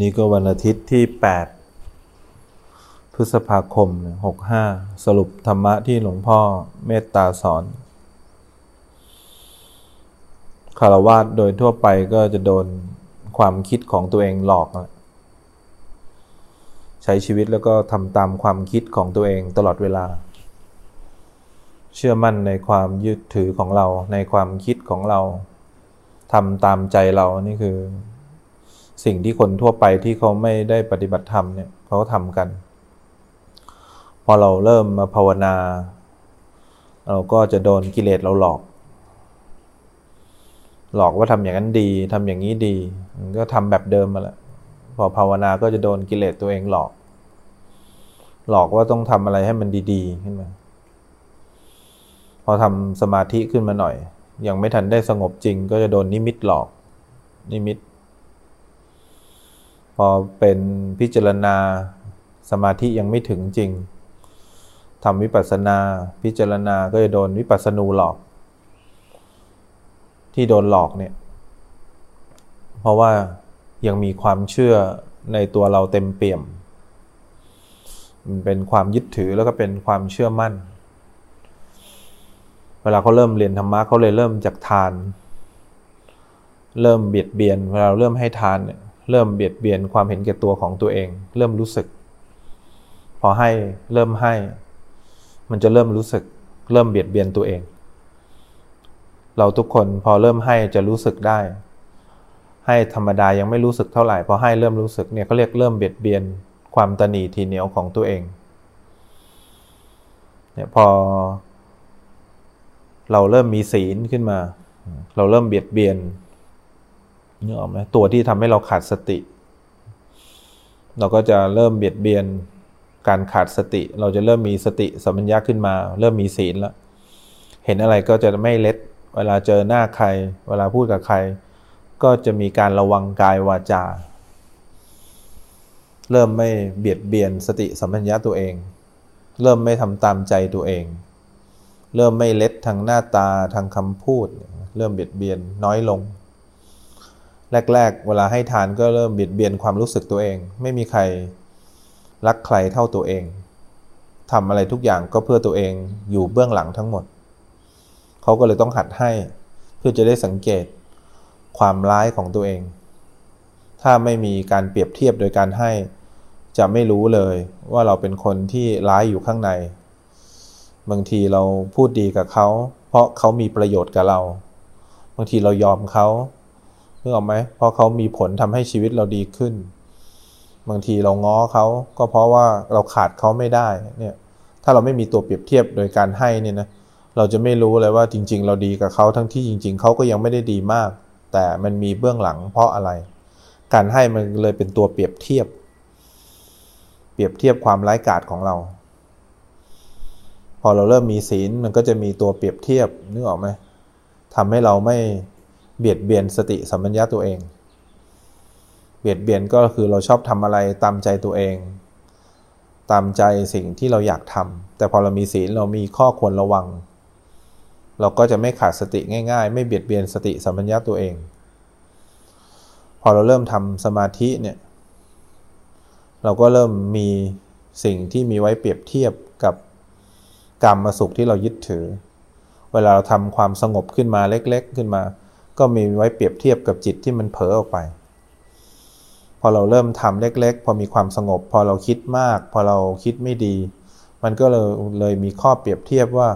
นี่ก็วันอาทิตย์ที่ 8 พฤษภาคม 65 สรุปธรรมะที่หลวงพ่อเมตตาสอนคารวาสโดยทั่วไปก็จะโดนความคิดของตัวเองหลอก ใช้ชีวิตแล้วก็ทำตามความคิดของตัวเองตลอดเวลา เชื่อมั่นในความยึดถือของเราในความคิดของเราทำตามใจเรานี่คือ สิ่งที่คนทั่วไปที่เขาไม่ได้ปฏิบัติธรรมเนี่ยเขาทำกัน พอเราเริ่มมาภาวนา เราก็จะโดนกิเลสเราหลอก หลอกว่าทำอย่างนั้นดีทำอย่างนี้ดีมันก็ทำแบบเดิมมาแล้วพอภาวนาก็จะโดนกิเลสตัวเองหลอก หลอกว่าต้องทำอะไรให้มันดีๆขึ้นมาพอทำสมาธิขึ้นมาหน่อย ยังไม่ทันได้สงบจริง ก็จะโดนนิมิตหลอก นิมิต พอเป็นพิจารณาสมาธิยังไม่ถึงจริงทำวิปัสสนาพิจารณาก็จะโดนวิปัสสนูหลอก ที่โดนหลอกเนี่ย เพราะว่ายังมีความเชื่อในตัวเราเต็มเปี่ยม มันเป็นความยึดถือแล้วก็เป็นความเชื่อมั่น เวลาเขาเริ่มเรียนธรรมะเขาเลยเริ่มจากทาน เริ่มเบียดเบียน เวลาเริ่มให้ทานเนี่ย เริ่มเบียดเบียนความเห็นแก่ตัวของตัวเอง เริ่มรู้สึก พอให้เริ่มให้ มันจะเริ่มรู้สึก เริ่มเบียดเบียนตัวเอง เราทุกคนพอเริ่มให้จะรู้สึกได้ ให้ธรรมดายังไม่รู้สึกเท่าไหร่พอให้เริ่มรู้สึกเนี่ยเขาเรียกเริ่มเบียดเบียนความตนีทีเหนียวของตัวเองเนี่ยพอ เราเริ่มมีศีลขึ้นมา เราเริ่มเบียดเบียน นึกออกไหมตัวที่ทำให้เราขาดสติ เราก็จะเริ่มเบียดเบียนการขาดสติ เราจะเริ่มมีสติสัมปัญญะขึ้นมา เริ่มมีศีลแล้วเห็นอะไรก็จะไม่เล็ด เวลาเจอหน้าใคร เวลาพูดกับใคร ก็จะมีการระวังกายวาจา เริ่มไม่เบียดเบียนสติสัมปัญญะตัวเอง เริ่มไม่ทำตามใจตัวเอง เริ่มไม่เล็ดทางหน้าตาทางคำพูด เริ่มเบียดเบียนน้อยลง แรก ๆ เวลาให้ทานก็เริ่มเบียดเบียนความรู้สึกตัวเอง ไม่มีใครรักใครเท่าตัวเองทำอะไรทุกอย่างก็เพื่อตัวเองอยู่เบื้องหลังทั้งหมด เขาก็เลยต้องหัดให้เพื่อจะได้สังเกตความร้ายของตัวเอง ถ้าไม่มีการเปรียบเทียบโดยการให้จะไม่รู้เลยว่าเราเป็นคนที่ร้ายอยู่ข้างใน บางทีเราพูดดีกับเขา เพราะเขามีประโยชน์กับเรา บางทีเรายอมเขา นึกออกไหมเพราะเขามีผลทำให้ชีวิตเราดีขึ้น บางทีเราง้อเขาก็เพราะว่าเราขาดเขาไม่ได้เนี่ยถ้าเราไม่มีตัวเปรียบเทียบโดยการให้เนี่ยนะเราจะไม่รู้เลยว่าจริง ๆ เราดีกับเขาทั้งที่จริง ๆเขาก็ยังไม่ได้ดีมาก แต่มันมีเบื้องหลังเพราะอะไร การให้มันเลยเป็นตัวเปรียบเทียบ เปรียบเทียบความร้ายกาจของเรา พอเราเริ่มมีศีลมันก็จะมีตัวเปรียบเทียบนึกออกไหมทำให้เราไม่ เบียดเบียนสติสัมปัญญะตัวเอง เบียดเบียนก็คือเราชอบทำอะไรตามใจตัวเอง ตามใจสิ่งที่เราอยากทำแต่พอเรามีศีลเรามีข้อควรระวัง เราก็จะไม่ขาดสติง่ายๆ ไม่เบียดเบียนสติสัมปัญญะตัวเอง พอเราเริ่มทำสมาธิเนี่ยเราก็เริ่มมีสิ่งที่มีไว้เปรียบเทียบกับกรรมมาสุขที่เรายึดถือ เวลาเราทำความสงบขึ้นมาเล็ก ๆ ขึ้นมา ก็มีไว้เปรียบเทียบกับจิตที่มันเผลอออกไป พอเราเริ่มทำเล็ก ๆ พอมีความสงบ พอเราคิดมาก พอเราคิดไม่ดี มันก็เลยเลยมีข้อเปรียบเทียบว่า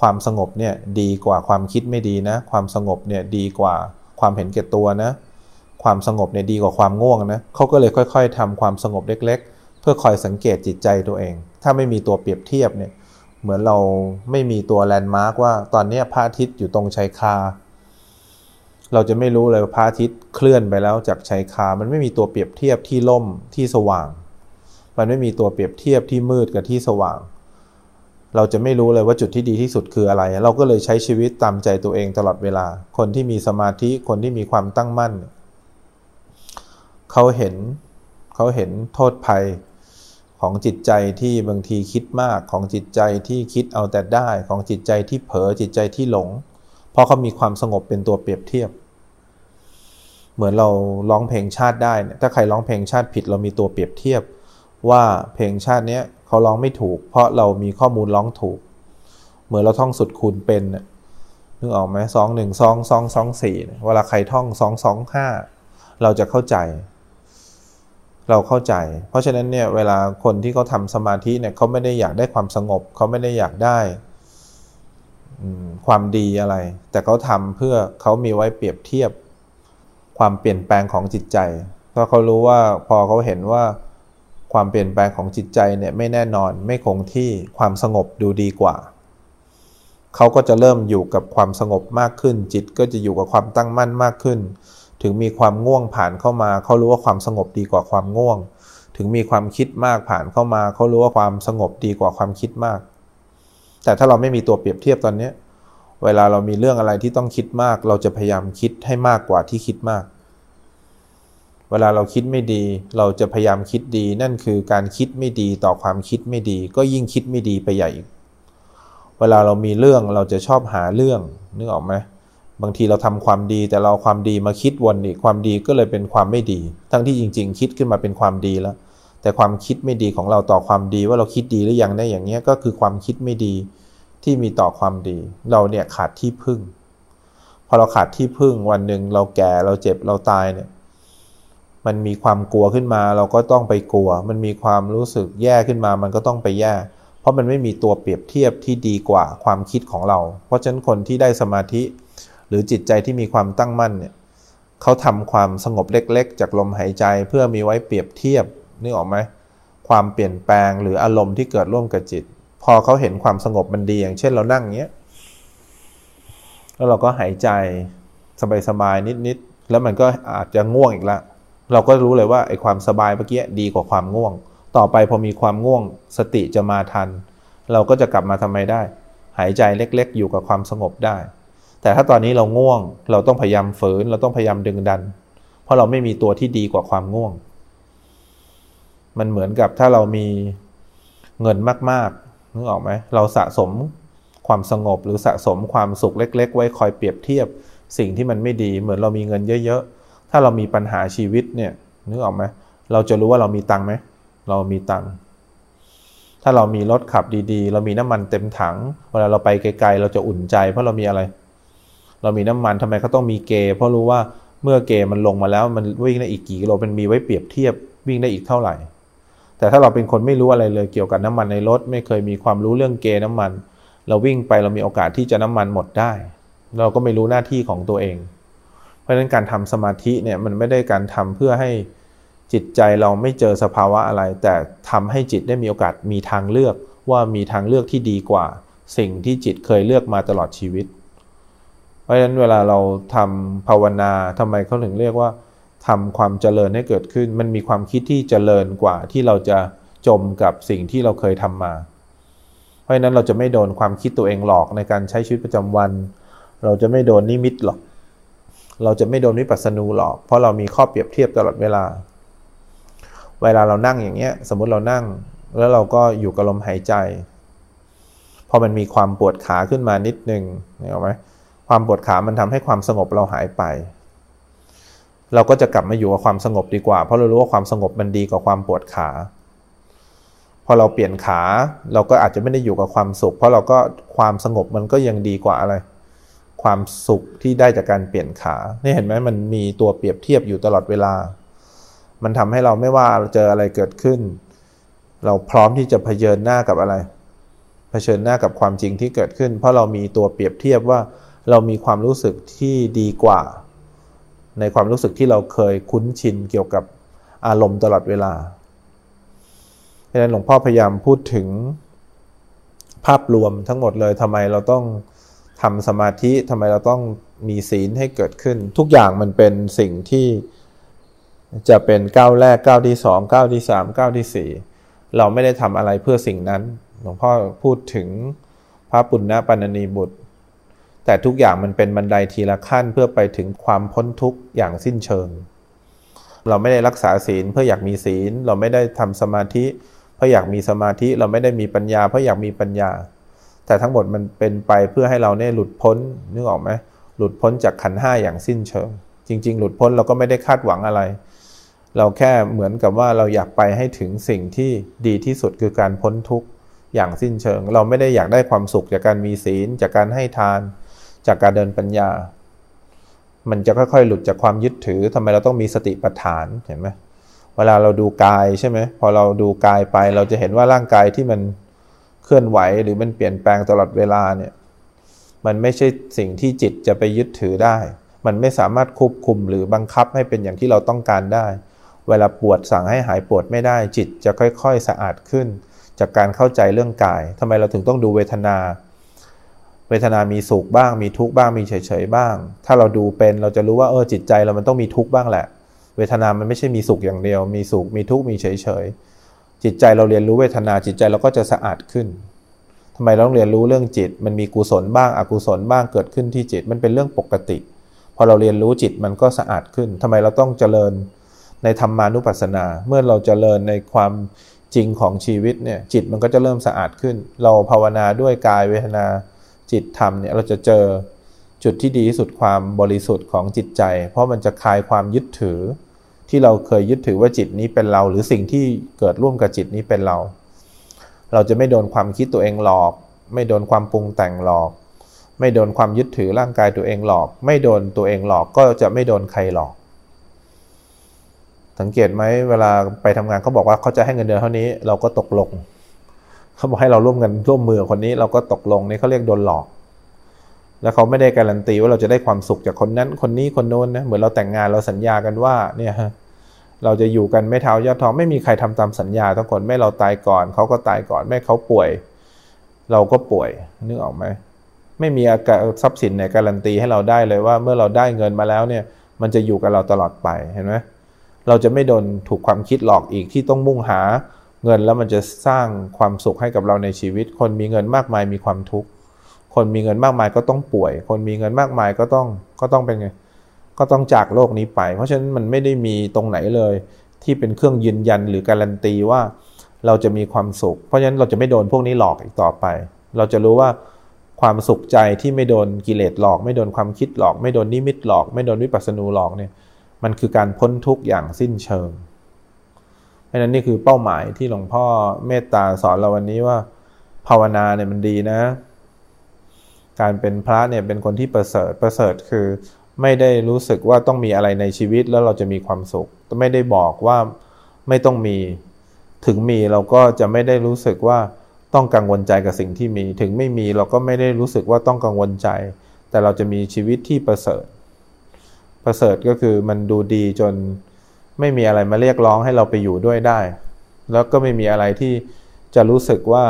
ความสงบเนี่ยดีกว่าความคิดไม่ดีนะ ความสงบเนี่ยดีกว่าความเห็นแก่ตัวนะ ความสงบเนี่ยดีกว่าความง่วงนะเขาก็เลยค่อย ๆทำความสงบเล็ก ๆ เพื่อคอยสังเกตจิตใจตัวเอง ถ้าไม่มีตัวเปรียบเทียบเนี่ยเหมือนเราไม่มีตัวแลนด์มาร์กว่าตอนนี้พระอาทิตย์อยู่ตรงชายคา เราจะไม่รู้เลยว่าพระอาทิตย์เคลื่อนไปแล้วจากชายคา มันไม่มีตัวเปรียบเทียบที่ล่มที่สว่าง มันไม่มีตัวเปรียบเทียบที่มืดกับที่สว่าง เราจะไม่รู้เลยว่าจุดที่ดีที่สุดคืออะไร เราก็เลยใช้ชีวิตตามใจตัวเองตลอดเวลา คนที่มีสมาธิ คนที่มีความตั้งมั่น เขาเห็น เขาเห็นโทษภัยของจิตใจที่บางทีคิดมาก ของจิตใจที่คิดเอาแต่ได้ ของจิตใจที่เผลอ จิตใจที่หลง เพราะเขามีความสงบเป็นตัวเปรียบเทียบ เหมือนเราร้องเพลงชาติได้เนี่ยถ้าใครร้องเพลงชาติผิดเรามีตัวเปรียบเทียบ ว่าเพลงชาติเนี้ยเขาร้องไม่ถูก เพราะเรามีข้อมูลร้องถูก เหมือนเราท่องสุดคูณเป็นนึกออกไหมสองหนึ่งสองสองสองสี่เวลาใครท่องสองสองห้าเราจะเข้าใจ เราเข้าใจ เพราะฉะนั้นเนี่ยเวลาคนที่เขาทาสมาธิเนี่ยเขาไม่ได้อยากได้ความสงบเขาไม่ได้อยากได้ ความดีอะไร แต่เขาทำเพื่อเขามีไว้เปรียบเทียบความเปลี่ยนแปลงของจิตใจเพราะเขารู้ว่าพอเขาเห็นว่าความเปลี่ยนแปลงของจิตใจเนี่ยไม่แน่นอนไม่คงที่ความสงบดูดีกว่า เขาก็จะเริ่มอยู่กับความสงบมากขึ้น จิตก็จะอยู่กับความตั้งมั่นมากขึ้น ถึงมีความง่วงผ่านเข้ามา เขารู้ว่าความสงบดีกว่าความง่วง ถึงมีความคิดมากผ่านเข้ามา เขารู้ว่าความสงบดีกว่าความคิดมาก แต่ถ้าเราไม่มีตัวเปรียบเทียบตอนนี้ เวลาเรามีเรื่องอะไรที่ต้องคิดมาก เราจะพยายามคิดให้มากกว่าที่คิดมาก เวลาเราคิดไม่ดี เราจะพยายามคิดดี นั่นคือการคิดไม่ดีต่อความคิดไม่ดี ก็ยิ่งคิดไม่ดีไปใหญ่อีก เวลาเรามีเรื่องเราจะชอบหาเรื่องนึกออกไหมบางทีเราทำความดีแต่เราความดีมาคิดวนอีกความดีก็เลยเป็นความไม่ดี ทั้งที่จริง ๆ คิดขึ้นมาเป็นความดีแล้ว แต่ความคิดไม่ดีของเราต่อความดีว่าเราคิดดีหรือยังได้อย่างเนี้ยก็คือความคิดไม่ดีที่มีต่อความดี เราเนี่ยขาดที่พึ่ง พอเราขาดที่พึ่งวันหนึ่งเราแก่เราเจ็บเราตายเนี่ยมันมีความกลัวขึ้นมาเราก็ต้องไปกลัว มันมีความรู้สึกแย่ขึ้นมามันก็ต้องไปแย่ เพราะมันไม่มีตัวเปรียบเทียบที่ดีกว่าความคิดของเรา เพราะฉะนั้นคนที่ได้สมาธิ หรือจิตใจที่มีความตั้งมั่นเนี่ยเขาทำความสงบเล็กๆ จากลมหายใจเพื่อมีไว้เปรียบเทียบ นึกออกไหมความเปลี่ยนแปลงหรืออารมณ์ที่เกิดร่วมกับจิต พอเขาเห็นความสงบมันดีอย่างเช่นเรานั่งเงี้ยแล้วเราก็หายใจสบายๆนิดๆแล้วมันก็อาจจะง่วงอีกละเราก็รู้เลยว่าไอ้ความสบายเมื่อกี้ดีกว่าความง่วง ต่อไปพอมีความง่วงสติจะมาทัน เราก็จะกลับมาทำไมได้ หายใจเล็กๆ อยู่กับความสงบได้ แต่ถ้าตอนนี้เราง่วง เราต้องพยายามฝืน เราต้องพยายามดึงดัน เพราะเราไม่มีตัวที่ดีกว่าความง่วง มันเหมือนกับถ้าเรามีเงินมากนึกออกไหมเราสะสมความสงบหรือสะสมความสุขเล็ก ๆ ไว้คอยเปรียบเทียบสิ่งที่มันไม่ดี เหมือนเรามีเงินเยอะ ๆ ถ้าเรามีปัญหาชีวิตเนี่ยนึกออกไหมเราจะรู้ว่าเรามีตังค์ไหมเรามีตังค์ถ้าเรามีรถขับดีๆ เรามีน้ำมันเต็มถัง เวลาเราไปไกลๆ เราจะอุ่นใจเพราะเรามีอะไร เรามีน้ำมันทำไมเขาต้องมีเกเพราะรู้ว่าเมื่อเกมันลงมาแล้วมันวิ่งได้อีกกี่กิโลเป็นมีไว้เปรียบเทียบวิ่งได้อีกเท่าไหร่ แต่ถ้าเราเป็นคนไม่รู้อะไรเลยเกี่ยวกับน้ำมันในรถ ไม่เคยมีความรู้เรื่องเกน้ำมัน เราวิ่งไปเรามีโอกาสที่จะน้ำมันหมดได้ เราก็ไม่รู้หน้าที่ของตัวเอง เพราะฉะนั้นการทำสมาธิเนี่ยมันไม่ได้การทำเพื่อให้จิตใจเราไม่เจอสภาวะอะไร แต่ทำให้จิตได้มีโอกาสมีทางเลือกว่ามีทางเลือกที่ดีกว่า สิ่งที่จิตเคยเลือกมาตลอดชีวิต เพราะฉะนั้นเวลาเราทำภาวนาทำไมเขาถึงเรียกว่า ทำความเจริญให้เกิดขึ้น มันมีความคิดที่เจริญกว่าที่เราจะจมกับสิ่งที่เราเคยทำมา เพราะฉะนั้นเราจะไม่โดนความคิดตัวเองหลอกในการใช้ชีวิตประจำวัน เราจะไม่โดนนิมิตหรอก เราจะไม่โดนวิปัสสนูหรอก เพราะเรามีข้อเปรียบเทียบตลอดเวลา เวลาเรานั่งอย่างเงี้ย สมมุติเรานั่ง แล้วเราก็อยู่กับลมหายใจ พอมันมีความปวดขาขึ้นมานิดนึงเห็นไหมความปวดขามันทำให้ความสงบเราหายไป เราก็จะกลับมาอยู่กับความสงบดีกว่า เพราะเรารู้ว่าความสงบมันดีกว่าความปวดขา พอเราเปลี่ยนขา เราก็อาจจะไม่ได้อยู่กับความสุข เพราะเราก็ความสงบมันก็ยังดีกว่าอะไร ความสุขที่ได้จากการเปลี่ยนขานี่เห็นไหมมันมีตัวเปรียบเทียบอยู่ตลอดเวลา มันทำให้เราไม่ว่าเจออะไรเกิดขึ้น เราพร้อมที่จะเผชิญหน้ากับอะไร เผชิญหน้ากับความจริงที่เกิดขึ้น เพราะเรามีตัวเปรียบเทียบว่าเรามีความรู้สึกที่ดีกว่า ในความรู้สึกที่เราเคยคุ้นชินเกี่ยวกับอารมณ์ตลอดเวลาดังนั้นหลวงพ่อพยายามพูดถึงภาพรวมทั้งหมดเลยทำไมเราต้องทำสมาธิทำไมเราต้องมีศีลให้เกิดขึ้น ทุกอย่างมันเป็นสิ่งที่จะเป็นก้าวแรกก้าวที่สองก้าวที่สามก้าวที่สี่เราไม่ได้ทำอะไรเพื่อสิ่งนั้น หลวงพ่อพูดถึงพระปุณณปันนีบุตร แต่ทุกอย่างมันเป็นบันไดทีละขั้นเพื่อไปถึงความพ้นทุกข์อย่างสิ้นเชิง เราไม่ได้รักษาศีลเพื่ออยากมีศีล เราไม่ได้ทำสมาธิ เพื่ออยากมีสมาธิ เราไม่ได้มีปัญญา เพื่ออยากมีปัญญา แต่ทั้งหมดมันเป็นไปเพื่อให้เราเนี่ยหลุดพ้นนึกออกไหมหลุดพ้นจากขันห้าอย่างสิ้นเชิง จริง ๆ หลุดพ้นเราก็ไม่ได้คาดหวังอะไร เราแค่เหมือนกับว่าเราอยากไปให้ถึงสิ่งที่ดีที่สุดคือการพ้นทุกข์อย่างสิ้นเชิง เราไม่ได้อยากได้ความสุขจากการมีศีลจากการให้ทาน จากการเดินปัญญา มันจะค่อยๆ หลุดจากความยึดถือทำไมเราต้องมีสติปัฏฐานเห็นไหมเวลาเราดูกายใช่ไหมพอเราดูกายไปเราจะเห็นว่าร่างกายที่มันเคลื่อนไหวหรือมันเปลี่ยนแปลงตลอดเวลาเนี่ยมันไม่ใช่สิ่งที่จิตจะไปยึดถือได้ มันไม่สามารถควบคุมหรือบังคับให้เป็นอย่างที่เราต้องการได้ เวลาปวดสั่งให้หายปวดไม่ได้ จิตจะค่อยๆ สะอาดขึ้น จากการเข้าใจเรื่องกายทำไมเราถึงต้องดูเวทนา เวทนามีสุขบ้าง มีทุกข์บ้าง มีเฉยๆบ้าง ถ้าเราดูเป็นเราจะรู้ว่าเออจิตใจเรามันต้องมีทุกข์บ้างแหละ เวทนามันไม่ใช่มีสุขอย่างเดียว มีสุข มีทุกข์ มีเฉยๆ จิตใจเราเรียนรู้เวทนาจิตใจเราก็จะสะอาดขึ้นทำไมเราต้องเรียนรู้เรื่องจิต มันมีกุศลบ้าง อกุศลบ้างเกิดขึ้นที่จิต มันเป็นเรื่องปกติ พอเราเรียนรู้จิตมันก็สะอาดขึ้นทำไมเราต้องเจริญในธรรมานุปัสสนา เมื่อเราเจริญในความจริงของชีวิตเนี่ย จิตมันก็จะเริ่มสะอาดขึ้น เราภาวนาด้วยกายเวทนา จิตธรรมเนี่ยเราจะเจอจุดที่ดีที่สุดความบริสุทธิ์ของจิตใจ เพราะมันจะคลายความยึดถือ ที่เราเคยยึดถือว่าจิตนี้เป็นเรา หรือสิ่งที่เกิดร่วมกับจิตนี้เป็นเรา เราจะไม่โดนความคิดตัวเองหลอก ไม่โดนความปรุงแต่งหลอก ไม่โดนความยึดถือร่างกายตัวเองหลอก ไม่โดนตัวเองหลอกก็จะไม่โดนใครหลอก สังเกตไหมเวลาไปทำงานเขาบอกว่าเขาจะให้เงินเดือนเท่านี้เราก็ตกลง เขาบอกให้เราร่วมกันร่วมมือคนนี้เราก็ตกลงนี่เขาเรียกโดนหลอก แล้วเขาไม่ได้การันตีว่าเราจะได้ความสุขจากคนนั้นคนนี้คนโน้นนะเหมือนเราแต่งงานเราสัญญากันว่าเนี่ยเราจะอยู่กันไม่เท้ายอดทองไม่มีใครทำตามสัญญาทุกคนไม่เราตายก่อนเขาก็ตายก่อนแม่เขาป่วย เราก็ป่วยนึกออกไหมไม่มีอาการทรัพย์สินไหนการันตีให้เราได้เลยว่าเมื่อเราได้เงินมาแล้วเนี่ย มันจะอยู่กับเราตลอดไปเห็นไหมเราจะไม่โดนถูกความคิดหลอกอีกที่ต้องมุ่งหา เงินแล้วมันจะสร้างความสุขให้กับเราในชีวิต คนมีเงินมากมายมีความทุกข์ คนมีเงินมากมายก็ต้องป่วย คนมีเงินมากมายก็ต้องก็ต้องเป็นไง ก็ต้องจากโลกนี้ไป เพราะฉะนั้นมันไม่ได้มีตรงไหนเลย ที่เป็นเครื่องยืนยันหรือการันตีว่าเราจะมีความสุข เพราะฉะนั้นเราจะไม่โดนพวกนี้หลอกอีกต่อไป เราจะรู้ว่าความสุขใจที่ไม่โดนกิเลสหลอก ไม่โดนความคิดหลอก ไม่โดนนิมิตหลอก ไม่โดนวิปัสสนูหลอกเนี่ย มันคือการพ้นทุกข์อย่างสิ้นเชิง ราะนั้นนี่คือเป้าหมายที่หลวงพ่อเมตตาสอนเราวันนี้ว่า ภาวนาเนี่ยมันดีนะ การเป็นพระเนี่ยเป็นคนที่ประเสริฐประเสริฐคือไม่ได้รู้สึกว่าต้องมีอะไรในชีวิตแล้วเราจะมีความสุข ไม่ได้บอกว่าไม่ต้องมีถึงมีเราก็จะไม่ได้รู้สึกว่าต้องกังวลใจกับสิ่งที่มี ถึงไม่มีเราก็ไม่ได้รู้สึกว่าต้องกังวลใจ แต่เราจะมีชีวิตที่ประเสริฐ ประเสริฐก็คือมันดูดีจน ไม่มีอะไรมาเรียกร้องให้เราไปอยู่ด้วยได้ แล้วก็ไม่มีอะไรที่จะรู้สึกว่า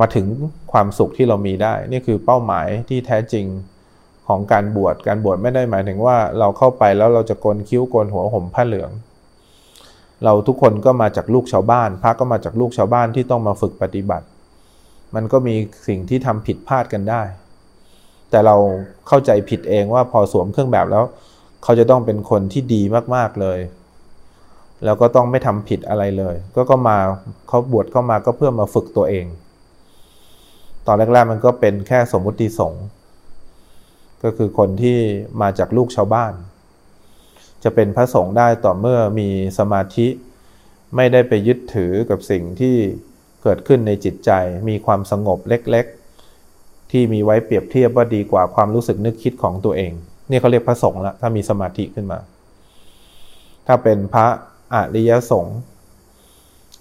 มาถึงความสุขที่เรามีได้ นี่คือเป้าหมายที่แท้จริงของการบวช การบวชไม่ได้หมายถึงว่าเราเข้าไปแล้วเราจะโกนคิ้วโกนหัวห่มผ้าเหลือง เราทุกคนก็มาจากลูกชาวบ้าน พระก็มาจากลูกชาวบ้านที่ต้องมาฝึกปฏิบัติ มันก็มีสิ่งที่ทำผิดพลาดกันได้ แต่เราเข้าใจผิดเองว่าพอสวมเครื่องแบบแล้ว เขาจะต้องเป็นคนที่ดีมากๆเลย แล้วก็ต้องไม่ทำผิดอะไรเลย ก็ก็มาเขาบวชเข้ามาก็เพื่อมาฝึกตัวเอง ตอนแรกๆมันก็เป็นแค่สมมุติสงฆ์ก็คือคนที่มาจากลูกชาวบ้าน จะเป็นพระสงฆ์ได้ต่อเมื่อมีสมาธิไม่ได้ไปยึดถือกับสิ่งที่เกิดขึ้นในจิตใจ มีความสงบเล็กๆ ที่มีไว้เปรียบเทียบว่าดีกว่าความรู้สึกนึกคิดของตัวเอง นี่เขาเรียกพระสงฆ์ละถ้ามีสมาธิขึ้นมา ถ้าเป็นพระ อริยสงฆ์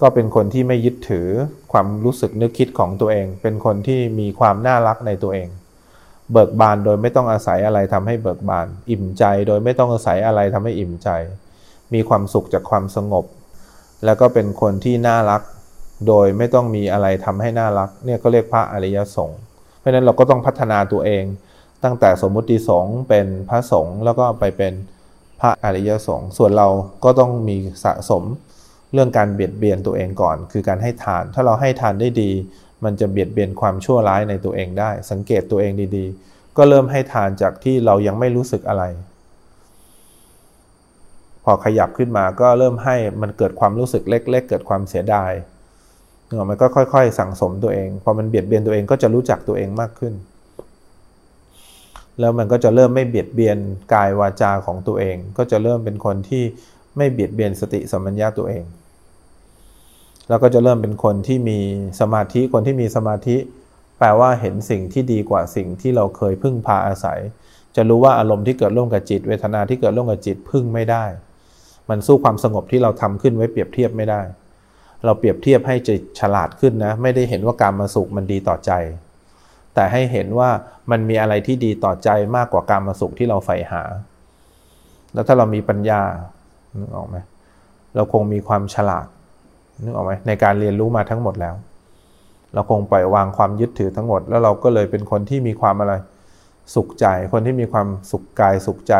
ก็เป็นคนที่ไม่ยึดถือความรู้สึกนึกคิดของตัวเอง เป็นคนที่มีความน่ารักในตัวเอง เบิกบานโดยไม่ต้องอาศัยอะไรทำให้เบิกบาน อิ่มใจโดยไม่ต้องอาศัยอะไรทำให้อิ่มใจ มีความสุขจากความสงบ แล้วก็เป็นคนที่น่ารัก โดยไม่ต้องมีอะไรทำให้น่ารัก เนี่ยก็เรียกพระอริยสงฆ์ เพราะฉะนั้นเราก็ต้องพัฒนาตัวเอง ตั้งแต่สมมุติสงฆ์เป็นพระสงฆ์แล้วก็ไปเป็น ระอริยสงฆ์ส่วนเราก็ต้องมีสะสมเรื่องการเบียดเบียนตัวเองก่อน คือการให้ทาน ถ้าเราให้ทานได้ดี มันจะเบียดเบียนความชั่วร้ายในตัวเองได้ สังเกตตัวเองดีๆ ก็เริ่มให้ทานจากที่เรายังไม่รู้สึกอะไร พอขยับขึ้นมาก็เริ่มให้มันเกิดความรู้สึกเล็ก ๆ เกิดความเสียดายเนมันก็ค่อย ๆ สั่งสมตัวเอง พอมันเบียดเบียนตัวเองก็จะรู้จักตัวเองมากขึ้น แล้วมันก็จะเริ่มไม่เบียดเบียนกายวาจาของตัวเอง ก็จะเริ่มเป็นคนที่ไม่เบียดเบียนสติสัมปัญญะตัวเอง แล้วก็จะเริ่มเป็นคนที่มีสมาธิคนที่มีสมาธิ แปลว่าเห็นสิ่งที่ดีกว่าสิ่งที่เราเคยพึ่งพาอาศัย จะรู้ว่าอารมณ์ที่เกิดร่วมกับจิต เวทนาที่เกิดร่วมกับจิตพึ่งไม่ได้ มันสู้ความสงบที่เราทำขึ้นไว้เปรียบเทียบไม่ได้ เราเปรียบเทียบให้จิตฉลาดขึ้นนะ ไม่ได้เห็นว่าการมาสุขมันดีต่อใจ แต่ให้เห็นว่ามันมีอะไรที่ดีต่อใจมากกว่าการมาสุขที่เราใฝ่หา แล้วถ้าเรามีปัญญานึกออกไหมเราคงมีความฉลาดนึกออกไหมในการเรียนรู้มาทั้งหมดแล้ว เราคงปล่อยวางความยึดถือทั้งหมด แล้วเราก็เลยเป็นคนที่มีความอะไรสุขใจ คนที่มีความสุขกายสุขใจ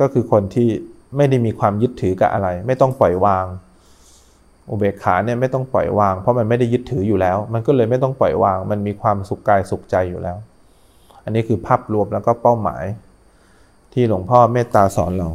ก็คือคนที่ไม่ได้มีความยึดถือกับอะไร ไม่ต้องปล่อยวาง อุเบกขาเนี่ยไม่ต้องปล่อยวาง เพราะมันไม่ได้ยึดถืออยู่แล้ว มันก็เลยไม่ต้องปล่อยวาง มันมีความสุขกายสุขใจอยู่แล้ว อันนี้คือภาพรวมแล้วก็เป้าหมาย ที่หลวงพ่อเมตตาสอนเรา